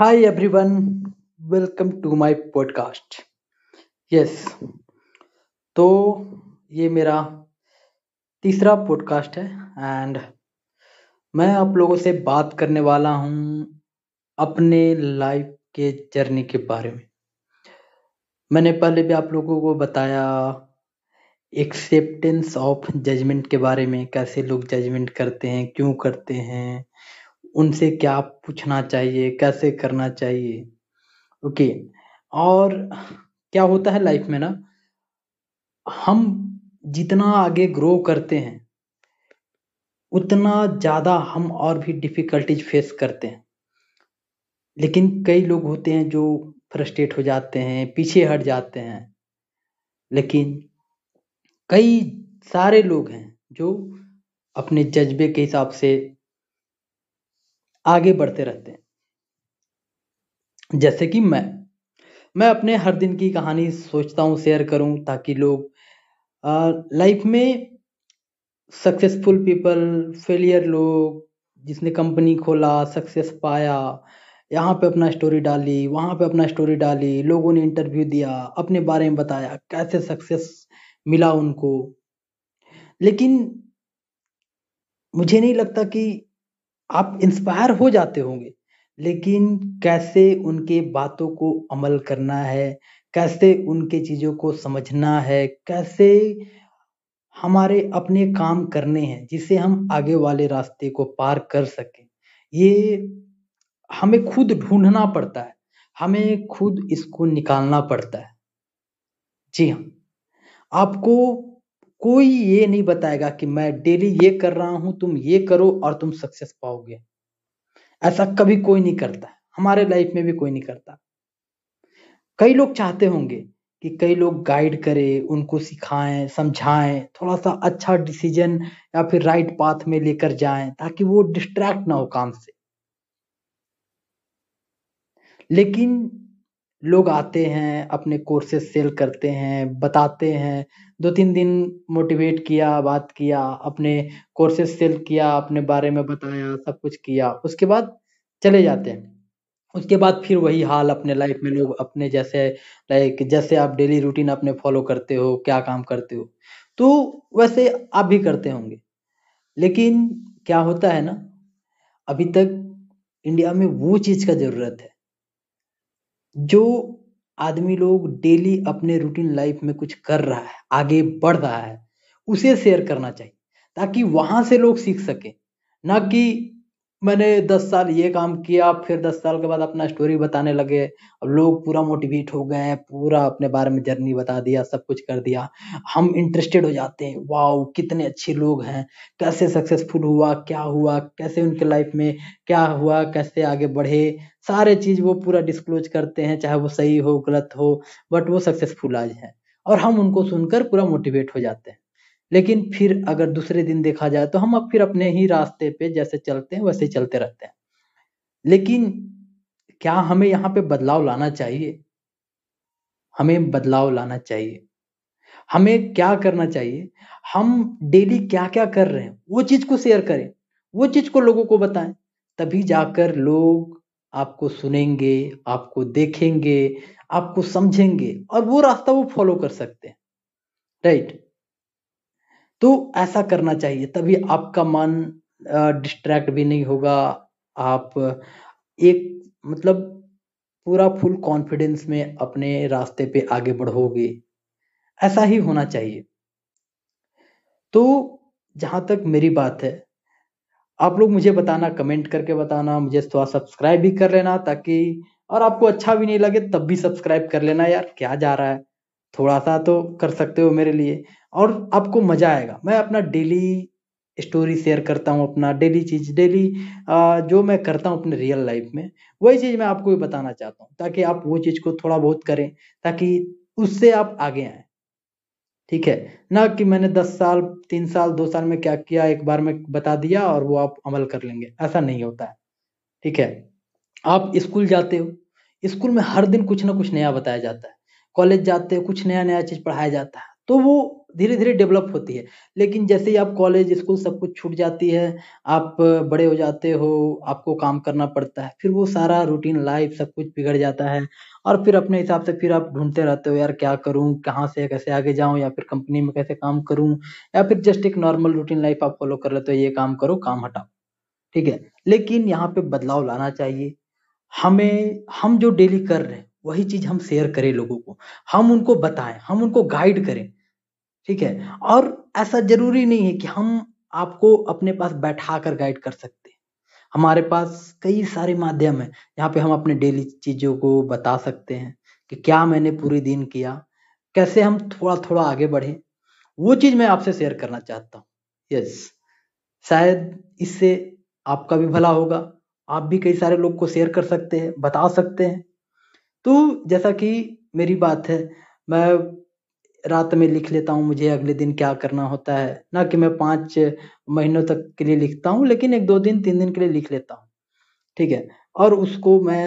Hi everyone, welcome to my podcast. Yes तो ये मेरा तीसरा पॉडकास्ट है एंड मैं आप लोगों से बात करने वाला हूँ अपने लाइफ के जर्नी के बारे में। मैंने पहले भी आप लोगों को बताया एक्सेप्टेंस ऑफ़ जजमेंट के बारे में कैसे लोग जजमेंट करते हैं क्यों करते हैं उनसे क्या पूछना चाहिए, कैसे करना चाहिए? ओके, और क्या होता है लाइफ में ना, हम जितना आगे ग्रो करते हैं, उतना ज़्यादा हम और भी डिफ़िकल्टीज फेस करते हैं। लेकिन कई लोग होते हैं जो फ्रस्ट्रेट हो जाते हैं, पीछे हट जाते हैं। लेकिन कई सारे लोग हैं जो अपने जज्बे के हिसाब से आगे बढ़ते रहते हैं। जैसे कि मैं मैं अपने हर दिन की कहानी सोचता हूँ शेयर करूँ, ताकि लोग लाइफ में सक्सेसफुल पीपल फेलियर लोग, जिसने कंपनी खोला सक्सेस पाया, यहाँ पे अपना स्टोरी डाली, वहाँ पे अपना स्टोरी डाली, लोगों ने इंटरव्यू दिया, अपने बारे में बताया, कैसे सक्सेस मिला उनको। लेकिन मुझे नहीं लगता कि आप इंस्पायर हो जाते होंगे, लेकिन कैसे उनके बातों को अमल करना है, कैसे उनके चीज़ों को समझना है, कैसे हमारे अपने काम करने हैं जिससे हम आगे वाले रास्ते को पार कर सकें, ये हमें खुद ढूंढना पड़ता है, हमें खुद इसको निकालना पड़ता है। जी हाँ। आपको कोई ये नहीं बताएगा कि मैं डेली ये कर रहा हूँ, तुम ये करो और तुम सक्सेस पाओगे। ऐसा कभी कोई नहीं करता। हमारे लाइफ में भी कोई नहीं करता। कई लोग चाहते होंगे कि कई लोग गाइड करें, उनको सिखाएँ, समझाएँ थोड़ा सा अच्छा डिसीज़न या फिर राइट पाथ में लेकर जाएँ, ताकि वो डिस्ट्रैक्ट ना हो काम से। लेकिन लोग आते हैं, अपने कोर्सेस सेल करते हैं, बताते हैं। दो तीन दिन मोटिवेट किया, बात किया, अपने कोर्सेस सेल किया, अपने बारे में बताया, सब कुछ किया। उसके बाद चले जाते हैं। उसके बाद फिर वही हाल अपने लाइफ में, लोग अपने जैसे लाइक जैसे आप डेली रूटीन अपने फॉलो करते हो, क्या काम करते हो तो वैसे आप भी करते होंगे। लेकिन क्या होता है ना, अभी तक इंडिया में वो चीज़ का ज़रूरत है। जो आदमी लोग डेली अपने रूटीन लाइफ में कुछ कर रहा है, आगे बढ़ रहा है, उसे शेयर करना चाहिए, ताकि वहाँ से लोग सीख सके। ना कि मैंने दस साल ये काम किया, फिर दस साल के बाद अपना स्टोरी बताने लगे। अब लोग पूरा मोटिवेट हो गए पूरा अपने बारे में जर्नी बता दिया, सब कुछ कर दिया। हम इंटरेस्टेड हो जाते हैं वाओ कितने अच्छे लोग हैं, कैसे सक्सेसफुल हुआ, क्या हुआ, कैसे उनके लाइफ में क्या हुआ, कैसे आगे बढ़े? सारे चीज़ वो पूरा डिस्क्लोज करते हैं, चाहे वो सही हो, गलत हो बट वो सक्सेसफुल आज है। और हम उनको सुनकर पूरा मोटिवेट हो जाते हैं। लेकिन फिर अगर दूसरे दिन देखा जाए तो हम अब फिर अपने ही रास्ते पे जैसे चलते हैं, वैसे चलते रहते हैं। लेकिन क्या हमें यहाँ पे बदलाव लाना चाहिए? हमें बदलाव लाना चाहिए। हमें क्या करना चाहिए? हम डेली क्या क्या कर रहे हैं? वो चीज़ को शेयर करें। वो चीज़ को लोगों को बताएँ। तभी जाकर लोग आपको सुनेंगे, आपको देखेंगे, आपको समझेंगे और वो रास्ता वो फॉलो कर सकते हैं। राइट तो ऐसा करना चाहिए, तभी आपका मन डिस्ट्रैक्ट भी नहीं होगा। आप एक मतलब पूरा फुल कॉन्फिडेंस में अपने रास्ते पे आगे बढ़ोगे। ऐसा ही होना चाहिए। तो जहाँ तक मेरी बात है, आप लोग मुझे बताना कमेंट करके बताना, मुझे थोड़ा सब्सक्राइब भी कर लेना ताकि, और आपको अच्छा भी नहीं लगे तब भी सब्सक्राइब कर लेना यार, क्या जा रहा है। थोड़ा सा तो कर सकते हो मेरे लिए। और आपको मज़ा आएगा। मैं अपना डेली स्टोरी शेयर करता हूँ, अपना डेली चीज़ डेली जो मैं करता हूँ अपने रियल लाइफ में, वही चीज़ मैं आपको भी बताना चाहता हूँ, ताकि आप वो चीज़ को थोड़ा बहुत करें, ताकि उससे आप आगे आए। ठीक है? ना कि मैंने दस साल, तीन साल, दो साल में क्या किया, एक बार में बता दिया और वो आप अमल कर लेंगे। ऐसा नहीं होता है। ठीक है? आप स्कूल जाते हो। स्कूल में हर दिन कुछ ना कुछ नया बताया जाता है। कॉलेज जाते हो कुछ नया नया चीज़ पढ़ाया जाता है तो वो धीरे-धीरे डेवलप होती है। लेकिन जैसे ही आप कॉलेज, स्कूल सब कुछ छूट जाती है, आप बड़े हो जाते हो, आपको काम करना पड़ता है, फिर वो सारा रूटीन लाइफ सब कुछ बिगड़ जाता है और फिर अपने हिसाब से फिर आप ढूंढते रहते हो यार क्या करूँ? कहाँ से कैसे आगे जाऊँ या फिर कंपनी में कैसे काम करूँ? या फिर जस्ट एक नॉर्मल रूटीन लाइफ आप फॉलो कर लेते हो, ये काम करो, काम हटाओ, ठीक है? लेकिन यहाँ पे बदलाव लाना चाहिए। हमें हम जो डेली कर रहे हैं, वही चीज़ हम शेयर करें लोगों को। हम उनको बताएँ हम उनको गाइड करें, ठीक है? और ऐसा ज़रूरी नहीं है कि हम आपको अपने पास बैठा कर गाइड कर सकते। हमारे पास कई सारे माध्यम है जहाँ पे हम अपने डेली चीज़ों को बता सकते हैं कि क्या मैंने पूरे दिन किया, कैसे हम थोड़ा-थोड़ा आगे बढ़े, वो चीज़ मैं आपसे शेयर करना चाहता हूँ। यस, शायद इससे आपका भी भला होगा, आप भी कई सारे लोग को शेयर कर सकते हैं, बता सकते हैं। तो जैसा कि मेरी बात है, मैं रात में लिख लेता हूँ मुझे अगले दिन क्या करना होता है, ना कि मैं 5 महीनों तक के लिए लिखता हूँ, लेकिन 1-2 दिन, तीन दिन के लिए लिख लेता हूँ, ठीक है? और उसको मैं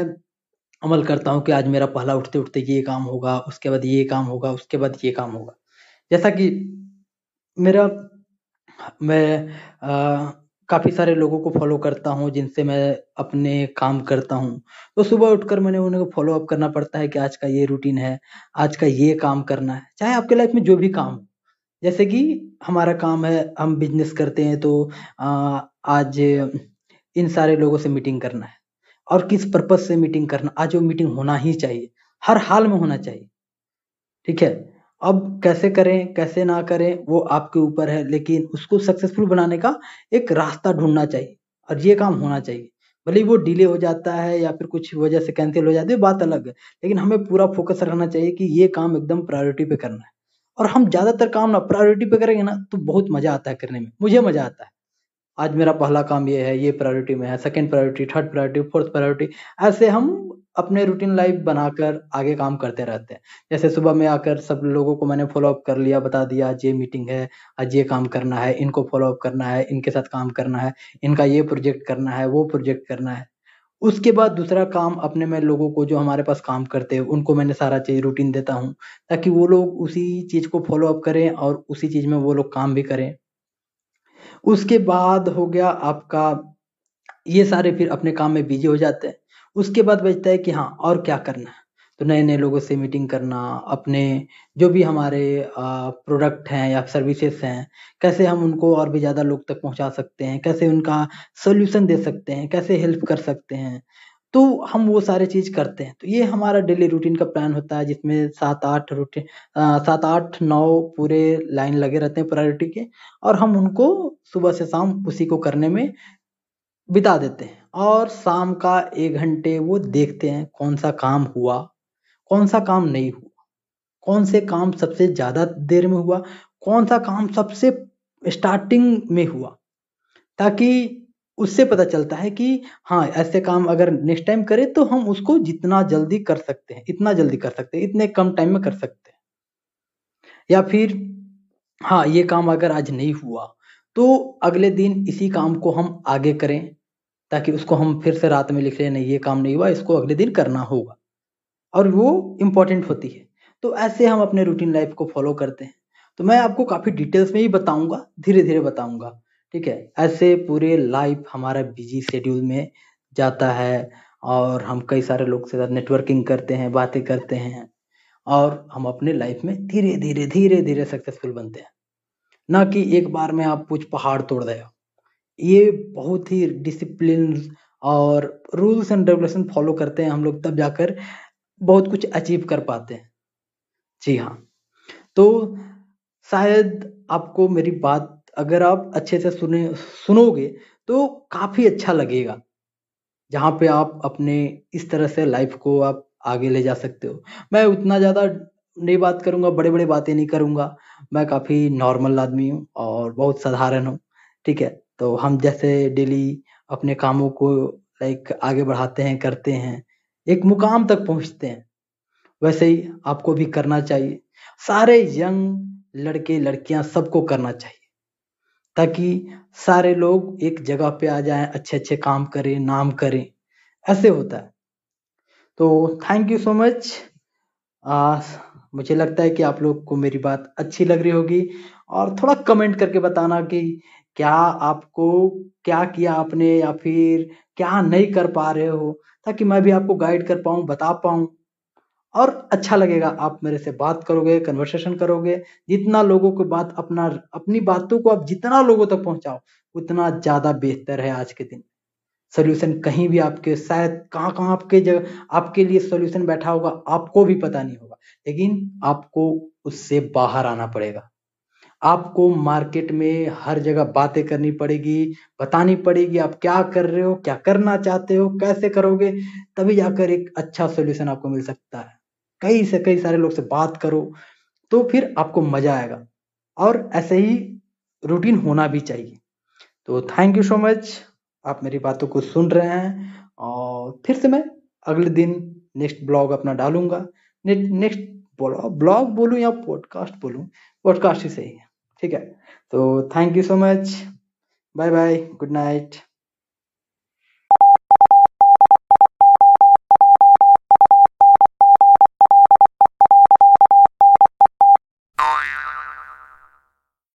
अमल करता हूँ कि आज मेरा पहला उठते-उठते ये काम होगा, उसके बाद ये काम होगा, उसके बाद ये काम होगा। जैसा कि मेरा मैं काफ़ी सारे लोगों को फॉलो करता हूँ, जिनसे मैं अपने काम करता हूँ। तो सुबह उठकर मैंने उन्हें फॉलो अप करना पड़ता है कि आज का ये रूटीन है, आज का ये काम करना है, चाहे आपके लाइफ में जो भी काम हो। जैसे कि हमारा काम है, हम बिज़नेस करते हैं तो आज इन सारे लोगों से मीटिंग करना है और किस पर्पज़ से मीटिंग करना, आज वो मीटिंग होना ही चाहिए, हर हाल में होना चाहिए, ठीक है? अब कैसे करें, कैसे ना करें, वो आपके ऊपर है, लेकिन उसको सक्सेसफुल बनाने का एक रास्ता ढूंढना चाहिए और ये काम होना चाहिए। भले वो डिले हो जाता है या फिर कुछ वजह से कैंसिल हो जाती है, बात अलग है। लेकिन हमें पूरा फ़ोकस रखना चाहिए कि ये काम एकदम प्रायोरिटी पे करना है और हम ज़्यादातर काम ना प्रायोरिटी पे करेंगे ना, तो बहुत मज़ा आता है करने में, मुझे मज़ा आता है। आज मेरा पहला काम ये है, ये प्रायोरिटी में है, second priority, third priority, fourth priority, ऐसे हम अपने रूटीन लाइफ बनाकर आगे काम करते रहते हैं। जैसे सुबह में आकर सब लोगों को मैंने फॉलो अप कर लिया, बता दिया आज ये मीटिंग है, आज ये काम करना है, इनको फॉलो अप करना है, इनके साथ काम करना है, इनका ये प्रोजेक्ट करना है, वो प्रोजेक्ट करना है। उसके बाद दूसरा काम अपने में लोगों को जो हमारे पास काम करते हैं, उनको मैंने सारा चीज़ रूटीन देता हूँ, ताकि वो लोग उसी चीज़ को फॉलो अप करें और उसी चीज़ में वो लोग काम भी करें। उसके बाद हो गया आपका ये सारे फिर अपने काम में बिज़ी हो जाते हैं। उसके बाद बचता है कि हाँ, और क्या करना है? तो नए-नए लोगों से मीटिंग करना, अपने जो भी हमारे प्रोडक्ट हैं या सर्विसेज़ हैं, कैसे हम उनको और भी ज़्यादा लोग तक पहुँचा सकते हैं, कैसे उनका सोल्यूशन दे सकते हैं, कैसे हेल्प कर सकते हैं। तो हम वो सारे चीज़ करते हैं। तो ये हमारा डेली रूटीन का प्लान होता है जिसमें 7-8 रूटीन अ, 7-8-9 पूरे लाइन लगे रहते हैं प्रायोरिटी के और हम उनको सुबह से शाम उसी को करने में बिता देते हैं और शाम का एक घंटे वो देखते हैं कौन-सा काम हुआ, कौन-सा काम नहीं हुआ, कौन से काम सबसे ज़्यादा देर में हुआ, कौन-सा काम सबसे स्टार्टिंग में हुआ। ताकि उससे पता चलता है कि हाँ, ऐसे काम अगर नेक्स्ट टाइम करें तो हम उसको जितना जल्दी कर सकते हैं, इतना जल्दी कर सकते हैं, इतने कम टाइम में कर सकते हैं। या फिर हाँ, ये काम अगर आज नहीं हुआ, तो अगले दिन इसी काम को हम आगे करें, ताकि उसको हम फिर से रात में लिख लें, नहीं ये काम नहीं हुआ, इसको अगले दिन करना होगा और वो इम्पोर्टेंट होती है। तो ऐसे हम अपने रूटीन लाइफ को फ़ॉलो करते हैं। तो मैं आपको काफ़ी डिटेल्स में ही बताऊँगा धीरे-धीरे बताऊँगा ठीक है? ऐसे पूरे लाइफ हमारा बिज़ी शेड्यूल में जाता है और हम कई सारे लोग से साथ नेटवर्किंग करते हैं, बातें करते हैं और हम अपने लाइफ में धीरे-धीरे, धीरे-धीरे सक्सेसफुल बनते हैं। ना कि एक बार में आप कुछ पहाड़ तोड़ रहे हो। ये बहुत ही डिसिप्लिन और रूल्स एंड रेगुलेशन फॉलो करते हैं हम लोग तब जाकर बहुत कुछ अचीव कर पाते हैं। जी हाँ, तो शायद आपको मेरी बात अगर आप अच्छे से सुने सुनोगे तो काफ़ी अच्छा लगेगा। जहाँ पे आप अपने इस तरह से लाइफ को आप आगे ले जा सकते हो। मैं उतना ज़्यादा नहीं बात करूँगा बड़े-बड़े बातें नहीं करूँगा मैं काफ़ी नॉर्मल आदमी हूँ और बहुत साधारण हूँ, ठीक है? तो हम जैसे डेली अपने कामों को लाइक आगे बढ़ाते हैं, करते हैं, एक मुकाम तक पहुँचते हैं, वैसे ही आपको भी करना चाहिए। सारे यंग लड़के लड़कियाँ सबको करना चाहिए, ताकि सारे लोग एक जगह पे आ जाएँ, अच्छे-अच्छे काम करें, नाम करें, ऐसे होता है। तो थैंक यू सो मच। अ, मुझे लगता है कि आप लोग को मेरी बात अच्छी लग रही होगी और थोड़ा कमेंट करके बताना कि क्या आपको, क्या किया आपने या फिर क्या नहीं कर पा रहे हो ताकि मैं भी आपको गाइड कर पाऊँ, बता पाऊँ? और अच्छा लगेगा, आप मेरे से बात करोगे कन्वर्सेशन करोगे, जितना लोगों को बात अपना, अपनी बातों को आप जितना लोगों तक पहुंचाओ, उतना ज़्यादा बेहतर है आज के दिन। सोल्यूशन कहीं भी आपके, शायद कहाँ कहाँ आपके जगह आपके लिए सोल्यूशन बैठा होगा, आपको भी पता नहीं होगा, लेकिन आपको उससे बाहर आना पड़ेगा। आपको मार्केट में हर जगह बातें करनी पड़ेगी, बतानी पड़ेगी आप क्या कर रहे हो, क्या करना चाहते हो, कैसे करोगे, तभी जाकर एक अच्छा सोल्यूशन आपको मिल सकता है। कई से कई सारे लोग से बात करो तो फिर आपको मज़ा आएगा। और ऐसे ही रूटीन होना भी चाहिए। तो थैंक यू सो मच आप मेरी बातों को सुन रहे हैं और फिर से मैं अगले दिन नेक्स्ट ब्लॉग अपना डालूँगा। नेक्स्ट ब्लॉग बोलूँ या पॉडकास्ट बोलूँ? पॉडकास्ट ही सही है। ठीक है। तो thank you so much bye bye good night